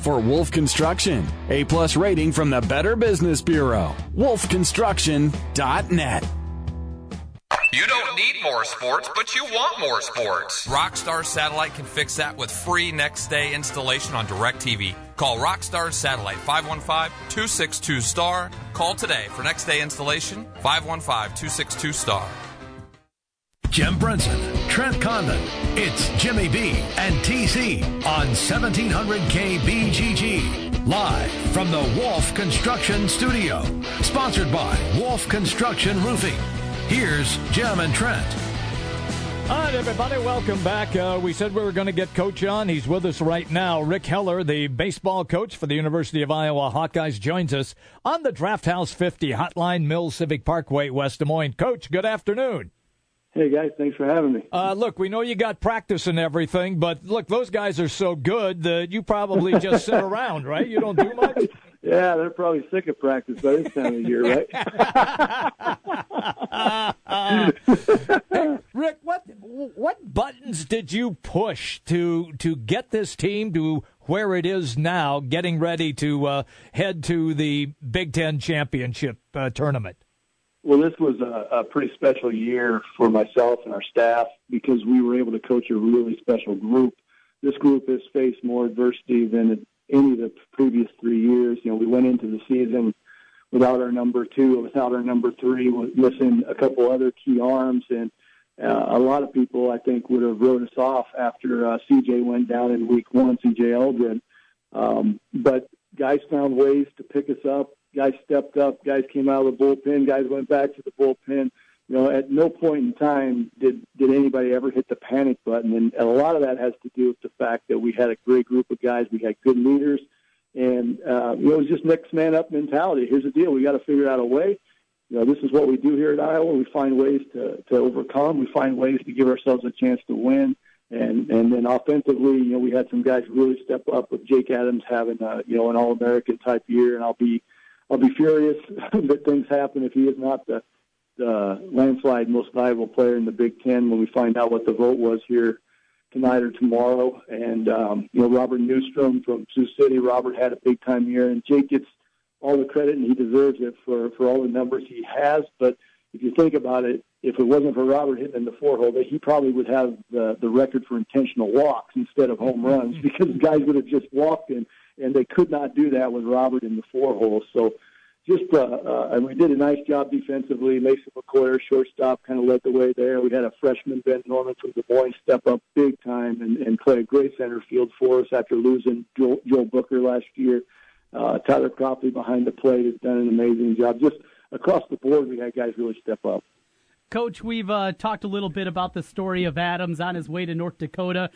for Wolf Construction. A plus rating from the Better Business Bureau. wolfconstruction.net. You don't need more sports, but you want more sports. Rockstar Satellite can fix that with free next day installation on DirecTV. Call Rockstar Satellite 515-262-STAR. Call today for next day installation 515-262-STAR. Jim Brenson, Trent Condon. It's Jimmy B and TC on 1700 KBGG. Live from the Wolf Construction Studio. Sponsored by Wolf Construction Roofing. Here's Jim and Trent. All right, everybody, welcome back. Uh, we said we were going to get Coach on. He's with us right now. Rick Heller, the baseball coach for the University of Iowa Hawkeyes, joins us on the Draft House 50 Hotline Mill Civic Parkway, West Des Moines. Coach, good afternoon. Hey guys, thanks for having me. Uh, look, we know you got practice and everything, but look, those guys are so good that you probably just sit around, right? You don't do much. Yeah, they're probably sick of practice by this time of year, right? hey, Rick, what what buttons did you push to to get this team to where it is now, getting ready to uh, head to the Big Ten championship uh, tournament? Well, this was a, a pretty special year for myself and our staff because we were able to coach a really special group. This group has faced more adversity than any of the previous three years. You know, we went into the season without our number two, without our number three, missing a couple other key arms, and uh, a lot of people I think would have wrote us off after uh, CJ went down in week one, CJ Eldred. Um, but guys found ways to pick us up. Guys stepped up. Guys came out of the bullpen. Guys went back to the bullpen you know, at no point in time did did anybody ever hit the panic button, and, a lot of that has to do with the fact that we had a great group of guys, we had good leaders, and uh, it was just next man up mentality. Here's the deal: we got to figure out a way. You know, this is what we do here at Iowa. We find ways to to overcome. We find ways to give ourselves a chance to win. And and then offensively, you know, we had some guys really step up with Jake Adams having a, you know an All American type year, and I'll be I'll be furious that things happen if he is not the uh, landslide most valuable player in the Big Ten when we find out what the vote was here tonight or tomorrow. And um, you know, Robert Neustrom from Sioux City. Robert had a big time year, and Jake gets all the credit, and he deserves it for for all the numbers he has. But if you think about it, if it wasn't for Robert hitting in the four hole, he probably would have the the record for intentional walks instead of home runs because guys would have just walked in, and they could not do that with Robert in the four hole. So just uh, uh, and we did a nice job defensively. Mason McCoy, shortstop, kind of led the way there. We had a freshman Ben Norman from Des Moines step up big time and, and play a great center field for us after losing Joel, Joel Booker last year. Uh, Tyler Cropley behind the plate has done an amazing job. Just across the board, we had guys really step up. Coach, we've uh, talked a little bit about the story of Adams on his way to North Dakota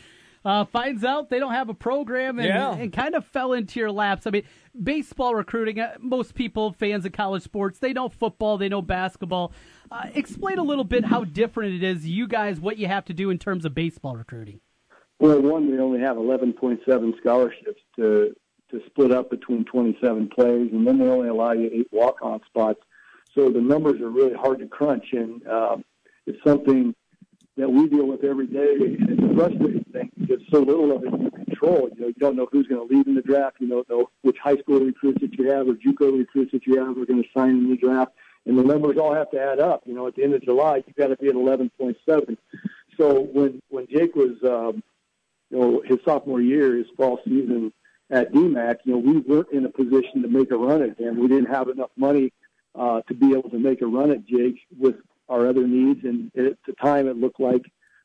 uh, finds out they don't have a program and, yeah. and kind of fell into your laps. I mean, baseball recruiting, uh, most people, fans of college sports, they know football, they know basketball. Uh, explain a little bit how different it is, you guys, what you have to do in terms of baseball recruiting. Well, one, we only have 11.7 scholarships to to split up between 27 plays, and then they only allow you eight walk-on spots. So the numbers are really hard to crunch, and um, it's something that we deal with every day. And it's a frustrating thing because so little of it you control. You know, you don't know who's going to leave in the draft. You don't know which high school recruits that you have or JUCO recruits that you have are going to sign in the draft. And the numbers all have to add up. You know, at the end of July, you've got to be at 11.7. So when when Jake was, um, you know, his sophomore year, his fall season at DMAC, you know, we weren't in a position to make a run at him. We didn't have enough money uh, to be able to make a run at Jake with our other needs. And at the time, it looked like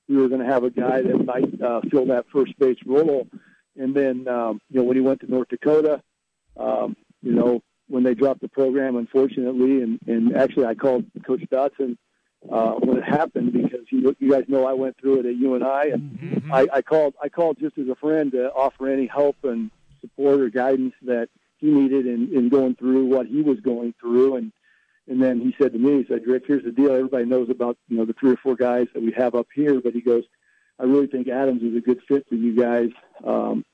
we were going to have a guy that might uh, fill that first base role. And then, um, you know, when he went to North Dakota, um, you know, when they dropped the program, unfortunately, and, and actually I called Coach Dotson uh, when it happened because you, you guys know I went through it at UNI, and mm-hmm. I, I called I called just as a friend to offer any help and support or guidance that he needed in, in going through what he was going through, and and then he said to me, he said, Rick, here's the deal. Everybody knows about, you know, the three or four guys that we have up here, but he goes, I really think Adams is a good fit for you guys. Um,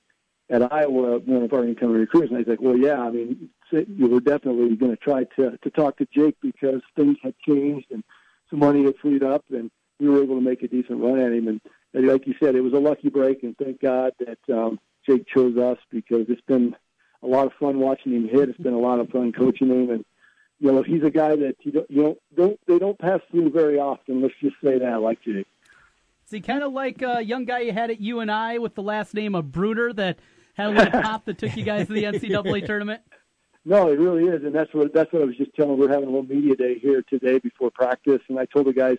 at Iowa, one of our incoming recruits, and I was like, well, yeah, I mean, you were definitely going to try to to talk to Jake because things had changed and some money had freed up, and we were able to make a decent run at him. And, and like you said, it was a lucky break, and thank God that um, Jake chose us because it's been a lot of fun watching him hit. It's been a lot of fun coaching him, and you know, he's a guy that you don't, you don't, don't they don't pass through very often. Let's just say that, like Jake. Is he kind of like a young guy you had at UNI with the last name of Bruner that had a little pop that took you guys to the NCAA tournament? No, it really is, and that's what that's what I was just telling. We're having a little media day here today before practice, and I told the guys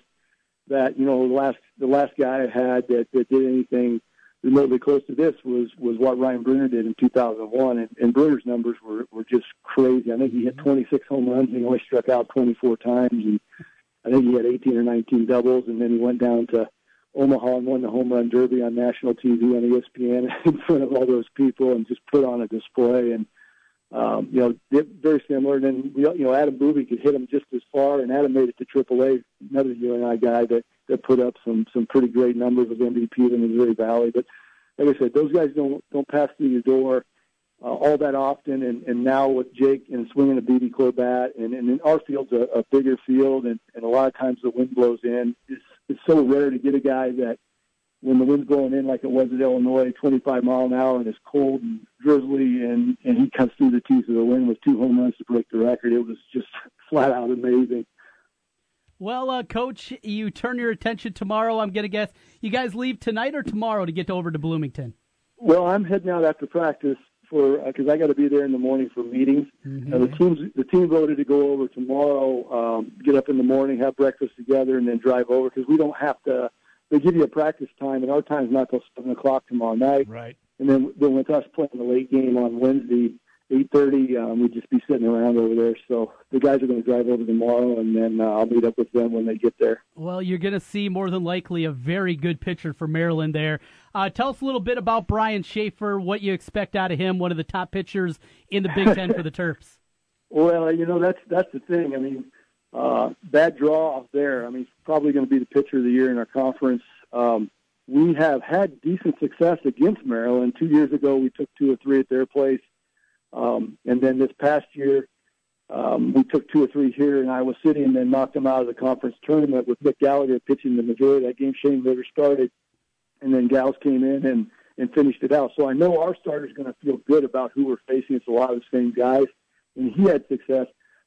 that you know the last the last guy I had that, that did anything remotely close to this was was what Ryan Bruner did in 2001, and, and Bruner's numbers were were just crazy. I think he hit mm-hmm. 26 home runs and he only struck out 24 times, and I think he had 18 or 19 doubles, and then he went down to Omaha and won the home run derby on national TV on ESPN in front of all those people and just put on a display. And Um, you know, very similar. And then you know, Adam Booby could hit him just as far, and Adam made it to AAA. Another UNI guy that that put up some some pretty great numbers of MVP in the Missouri Valley. But like I said, those guys don't don't pass through your door uh, all that often. And, and now with Jake and swinging a BBCOR bat, and, and our field's a, a bigger field, and, and a lot of times the wind blows in. It's it's so rare to get a guy that when the wind's blowing in like it was at Illinois, 25 mile an hour, and it's cold and drizzly, and and he cuts through the teeth of the wind with two home runs to break the record. It was just flat out amazing. Well, uh, Coach, you turn your attention tomorrow. I'm going to guess you guys leave tonight or tomorrow to get over to Bloomington. Well, I'm heading out after practice for because uh, I got to be there in the morning for meetings. Mm-hmm. Uh, the teams the team voted to go over tomorrow. Um, get up in the morning, have breakfast together, and then drive over because we don't have to. They give you a practice time, and our time's not till seven o'clock tomorrow night. Right. And then then with us playing the late game on Wednesday, eight thirty, um, we'd just be sitting around over there. So the guys are going to drive over tomorrow, and then uh, I'll meet up with them when they get there. Well, you're going to see more than likely a very good pitcher for Maryland there. Uh, tell us a little bit about Brian Shaffer, what you expect out of him, one of the top pitchers in the Big Ten for the Terps. Well, you know that's that's the thing. I mean, uh, bad draw there. I mean, probably going to be the pitcher of the year in our conference. Um, we have had decent success against Maryland. Two years ago, we took two or three at their place. Um, and then this past year, um, we took two or three here in Iowa City and then knocked them out of the conference tournament with Nick Gallagher pitching the majority of that game. Shane Ritter started, and then Gals came in and, and finished it out. So I know our starter's going to feel good about who we're facing. It's a lot of the same guys, and he had success.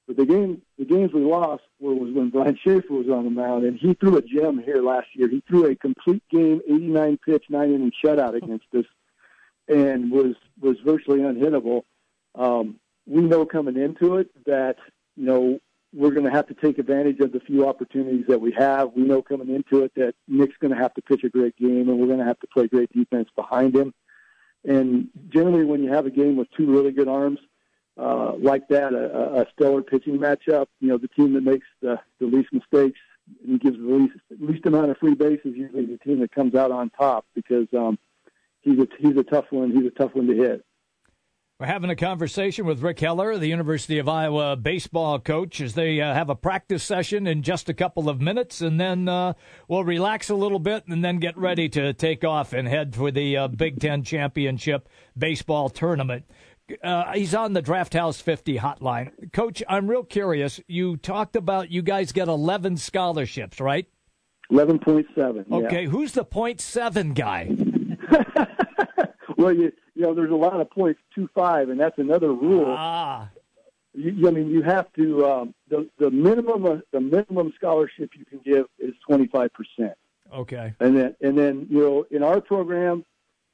But the game, the games we lost were was when Brian Shaffer was on the mound, and he threw a gem here last year. He threw a complete game, 89 pitch, nine inning shutout against us, and was was virtually unhittable. Um, we know coming into it that you know we're going to have to take advantage of the few opportunities that we have. We know coming into it that Nick's going to have to pitch a great game, and we're going to have to play great defense behind him. And generally, when you have a game with two really good arms uh, like that, a, a stellar pitching matchup, you know, the team that makes the, the least mistakes and gives the least least amount of free bases usually the team that comes out on top because um, he's a he's a tough one. He's a tough one to hit. We're having a conversation with Rick Heller, the University of Iowa baseball coach, as they uh, have a practice session in just a couple of minutes, and then uh, we'll relax a little bit and then get ready to take off and head for the uh, Big Ten Championship baseball tournament. Uh, he's on the Draft House 50 hotline. Coach, I'm real curious. You talked about you guys get 11 scholarships, right? 11.7. Okay, yeah. who's the point seven guy? well, you you know, there's a lot of points, two five, and that's another rule. Ah. You, I mean, you have to um, the the minimum uh, the minimum scholarship you can give is twenty five percent. Okay. And then and then you know in our program,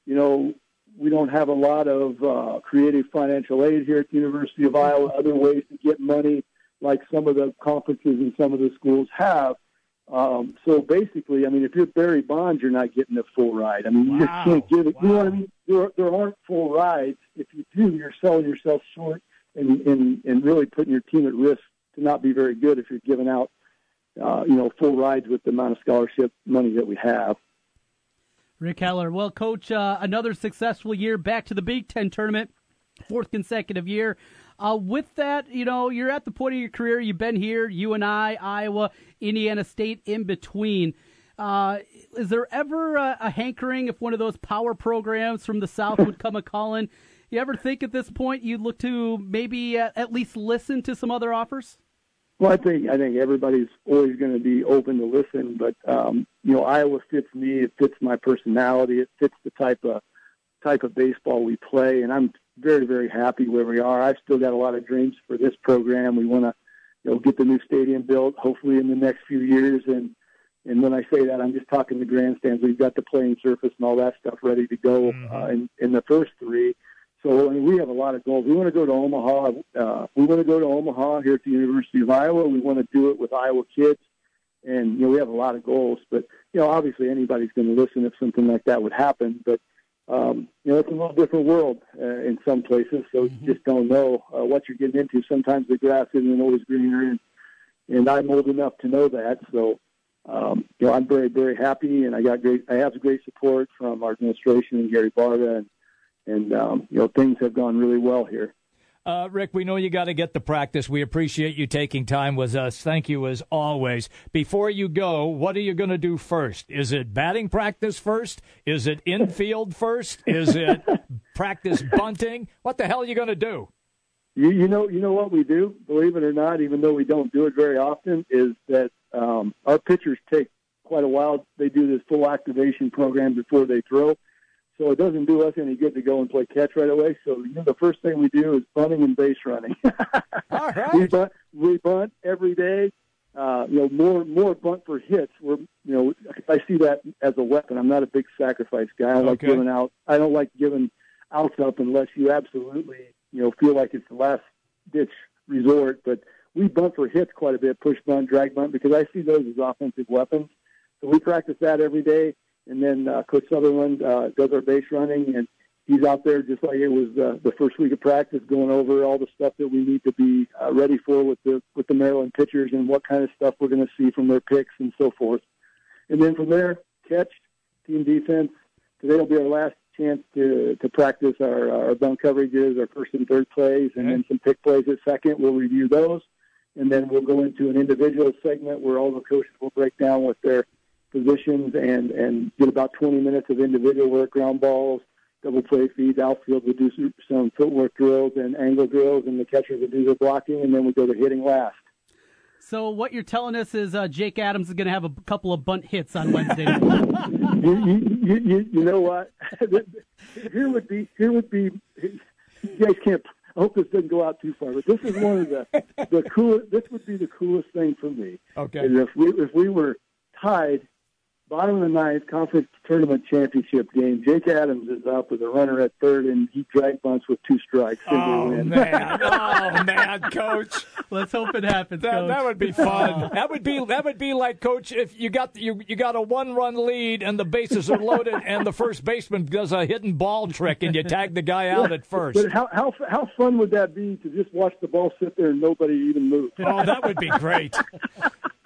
you know we don't have a lot of uh, creative financial aid here at the University of Iowa. Other ways to get money, like some of the conferences and some of the schools have. Um, so basically, I mean, if you're Barry Bonds, you're not getting a full ride. I mean, you wow. just can't give it. Wow. You know what I mean? There, there aren't full rides. If you do, you're selling yourself short and, and, and really putting your team at risk to not be very good if you're giving out, uh, you know, full rides with the amount of scholarship money that we have. Rick Heller. Well, Coach, uh, another successful year back to the Big Ten tournament, fourth consecutive year. Uh, with that, you know, you're at the point of your career. You've been here, UNI, Iowa, Indiana State, in between. Uh, is there ever a, a, hankering if one of those power programs from the South would come a calling? You ever think at this point you'd look to maybe at, at least listen to some other offers? Well, I think I think everybody's always going to be open to listen, but um, you know, Iowa fits me. It fits my personality. It fits the type of type of baseball we play, and I'm very, very happy where we are. I've still got a lot of dreams for this program. We want to, you know, get the new stadium built, hopefully in the next few years. And and when I say that, I'm just talking the grandstands. We've got the playing surface and all that stuff ready to go mm-hmm. uh, in in the first three. So I mean, we have a lot of goals. We want to go to Omaha. Uh, we want to go to Omaha here at the University of Iowa. We want to do it with Iowa kids, and you know we have a lot of goals. But you know, obviously anybody's going to listen if something like that would happen. But um, you know, it's a little different world uh, in some places, so mm-hmm. you just don't know uh, what you're getting into. Sometimes the grass isn't always greener, and and I'm old enough to know that. So, um, you know, I'm very very happy, and I got great. I have great support from our administration and Gary Barta, and and um, you know, things have gone really well here. Uh, Rick, we know you got to get the practice. We appreciate you taking time with us. Thank you as always. Before you go, what are you going to do first? Is it batting practice first? Is it infield first? Is it practice bunting? What the hell are you going to do? You, you know, you know what we do. Believe it or not, even though we don't do it very often, is that um, our pitchers take quite a while. They do this full activation program before they throw. So it doesn't do us any good to go and play catch right away. So you know, the first thing we do is bunting and base running. All right. we bunt, we bunt every day. Uh, you know, more more bunt for hits. We're you know, I see that as a weapon. I'm not a big sacrifice guy. I don't like Okay. giving out. I don't like giving outs up unless you absolutely you know feel like it's the last ditch resort. But we bunt for hits quite a bit, push bunt, drag bunt, because I see those as offensive weapons. So we practice that every day. And then uh, Coach Sutherland uh, does our base running, and he's out there just like it was uh, the first week of practice, going over all the stuff that we need to be uh, ready for with the with the Maryland pitchers and what kind of stuff we're going to see from their picks and so forth. And then from there, catch, team defense. Today will be our last chance to to practice our our bunt coverages, our first and third plays, and then some pick plays at second. We'll review those, and then we'll go into an individual segment where all the coaches will break down what their positions and and get about 20 minutes of individual work, ground balls, double play feeds, outfield. We'll do some- some footwork drills and angle drills, and the catchers will do their blocking, and then we go to hitting last. So what you're telling us is uh, Jake Adams is going to have a couple of bunt hits on Wednesday. you, you, you, you, you know what? here would be here would be. You guys can't. I hope this doesn't go out too far, but this is one of the the coolest. This would be the coolest thing for me. Okay. is if we if we were tied, bottom of the ninth, conference tournament championship game. Jake Adams is up with a runner at third, and he drag bunts with two strikes. and Oh win. man! Oh man, Coach. Let's hope it happens. That, Coach. that would be fun. That would be that would be like Coach if you got you you got a one run lead and the bases are loaded and the first baseman does a hidden ball trick and you tag the guy out at first. But how how how fun would that be to just watch the ball sit there and nobody even move? Oh, that would be great.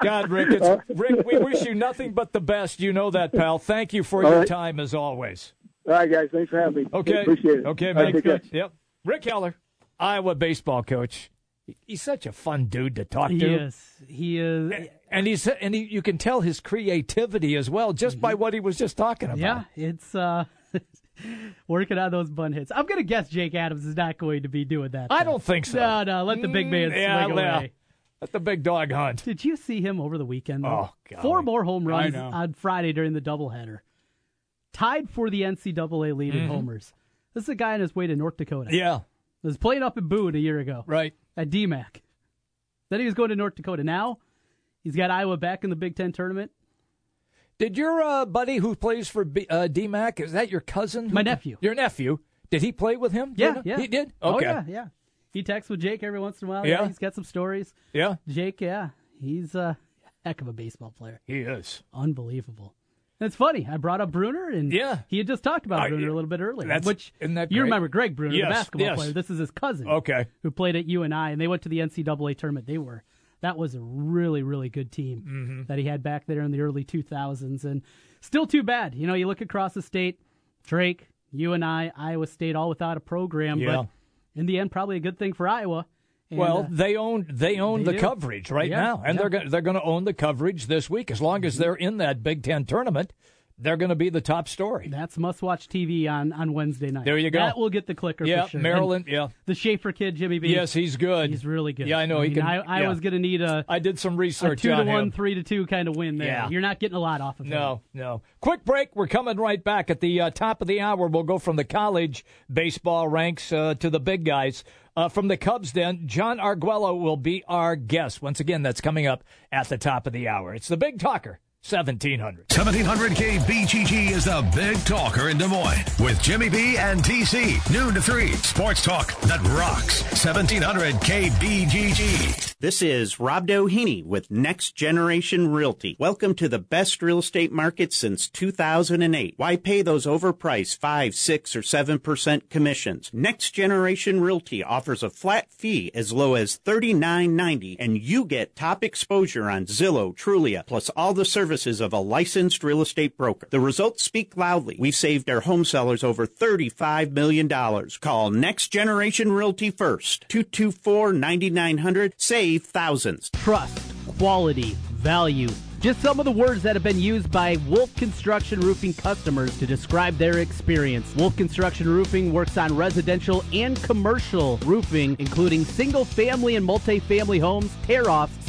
God, Rick, it's, uh, Rick, we wish you nothing but the best. You know that, pal. Thank you for All your right. time as always. All right, guys. Thanks for having me. Okay. Appreciate it. Okay, All man. right, take care. Good. Yep. Rick Heller, Iowa baseball coach. He's such a fun dude to talk to. Yes, he is. And he's and he, you can tell his creativity as well just by what he was just talking about. Yeah, it's uh, working on those bun hits. I'm gonna guess Jake Adams is not going to be doing that. I though. don't think so. No, no. Let the big man Mm, swing yeah. away. Let the big dog hunt. Did you see him over the weekend? Though? Oh, golly. Four more home runs on Friday during the doubleheader. Tied for the NCAA lead in Mhm. homers. This is a guy on his way to North Dakota. Yeah. Was playing up in Boone a year ago. Right. At DMAC. Then he was going to North Dakota. Now he's got Iowa back in the Big Ten tournament. Did your uh, buddy who plays for B, uh, DMAC, is that your cousin? My nephew. Your nephew. Did he play with him? You Yeah, know? yeah. He did? Oh, yeah, yeah. He texts with Jake every once in a while. Yeah. he's got some stories. Yeah. Jake, yeah, he's a heck of a baseball player. He is. Unbelievable. And it's funny. I brought up Bruner, and Yeah. he had just talked about I- Bruner a little bit earlier. That's- which you remember Greg Brunner, Yes, the basketball yes. player. This is his cousin. Okay. who played at UNI, and I and they went to the NCAA tournament. They were that was a really really good team Mhm. that he had back there in the early 2000s, and still too bad. You know, you look across the state, Drake, UNI, Iowa State, all without a program, Yeah. but in the end, probably a good thing for Iowa. And, well, uh, they own they own they the do. coverage right Yeah, now, and yeah. they're go- they're going to own the coverage this week as long as they're in that Big Ten tournament. They're going to be the top story. That's must watch TV on, on Wednesday night. There you go. That will get the clicker Yeah, for sure. Maryland, And yeah. The Shaffer kid, Jimmy B. Yes, he's good. He's really good. Yeah, I know. I mean, can. I, I yeah. was going to need a, I did some a research two to one, him. three to two kind of win there. Yeah. You're not getting a lot off of him. No, no. Quick break. We're coming right back at the uh, top of the hour. We'll go from the college baseball ranks uh, to the big guys. Uh, from the Cubs, then, John Arguello will be our guest. Once again, that's coming up at the top of the hour. It's the Big Talker, 1700. 1700 KBGG is the big talker in Des Moines with Jimmy B and TC. Noon to 3. Sports talk that rocks. 1700 KBGG. This is Rob Doheny with Next Generation Realty. Welcome to the best real estate market since 2008. Why pay those overpriced 5, 6, or 7% commissions? Next Generation Realty offers a flat fee as low as $39.90 and you get top exposure on Zillow, Trulia, plus all the services of a licensed real estate broker. The results speak loudly. We've saved our home sellers over $35 million. Call Next Generation Realty first. 224 9900. Save thousands. Trust, quality, value. Just some of the words that have been used by Wolf Construction Roofing customers to describe their experience. Wolf Construction Roofing works on residential and commercial roofing, including single family and multi-family homes, tear offs,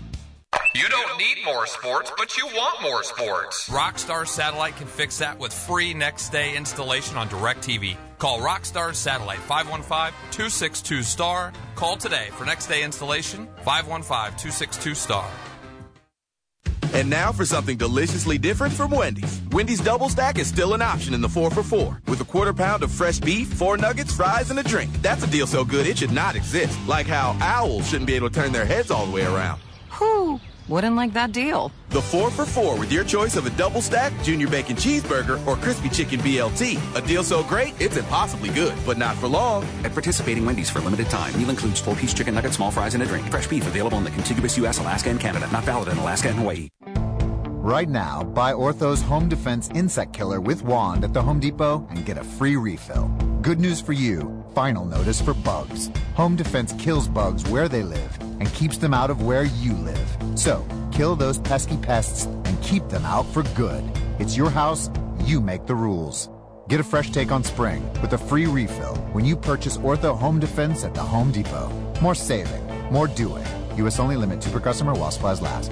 You don't need more sports, but you want more sports. Rockstar Satellite can fix that with free next day installation on DirecTV. Call Rockstar Satellite 515 262 STAR. Call today for next day installation 515 262 STAR. And now for something deliciously different from Wendy's. Wendy's Double Stack is still an option in the 4 for 4 with a quarter pound of fresh beef, four nuggets, fries, and a drink. That's a deal so good it should not exist. Like how owls shouldn't be able to turn their heads all the way around. Whew, wouldn't like that deal. The 4 for 4 with your choice of a double stack, junior bacon cheeseburger, or crispy chicken BLT. A deal so great, it's impossibly good, but not for long. At participating Wendy's for a limited time, meal includes four piece chicken nuggets, small fries, and a drink. Fresh beef available in the contiguous U.S., Alaska, and Canada. Not valid in Alaska and Hawaii. Right now, buy Ortho's Home Defense Insect Killer with wand at the Home Depot and get a free refill. Good news for you. Final notice for bugs. Home Defense kills bugs where they live and keeps them out of where you live. So, kill those pesky pests and keep them out for good. It's your house, you make the rules. Get a fresh take on spring with a free refill when you purchase Ortho Home Defense at the Home Depot. More saving, more doing. U.S. only limit two per customer while supplies last.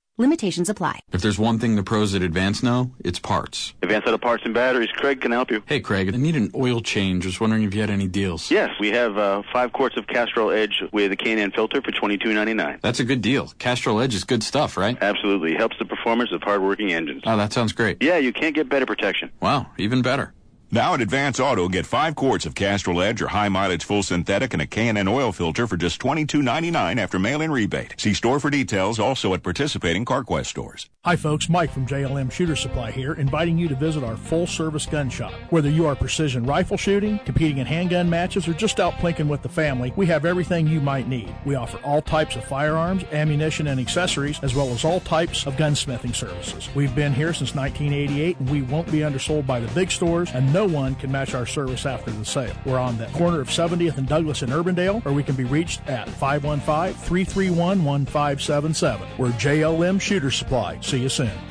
Limitations apply. If there's one thing the pros at Advance know, it's parts. Advance Auto Parts and Batteries. Craig can I help you. Hey, Craig, I need an oil change. Just wondering if you had any deals. Yes, we have uh, five quarts of Castrol Edge with a K&N filter for twenty two ninety nine. That's a good deal. Castrol Edge is good stuff, right? Absolutely. Helps the performance of hard-working engines. Oh, that sounds great. Yeah, you can't get better protection. Wow, even better. Now at Advance Auto, get five quarts of Castrol Edge or high mileage full synthetic and a K&N oil filter for just $22.99 after mail-in rebate. See store for details also at participating CarQuest stores. Hi folks, Mike from JLM Shooter Supply here, inviting you to visit our full service gun shop. Whether you are precision rifle shooting, competing in handgun matches, or just out plinking with the family, we have everything you might need. We offer all types of firearms, ammunition, and accessories, as well as all types of gunsmithing services. We've been here since 1988 and we won't be undersold by the big stores, and no one can match our service after the sale. We're on the corner of 70th and Douglas in Urbandale, or we can be reached at 515 331 1577. We're JLM Shooter Supply. See you soon.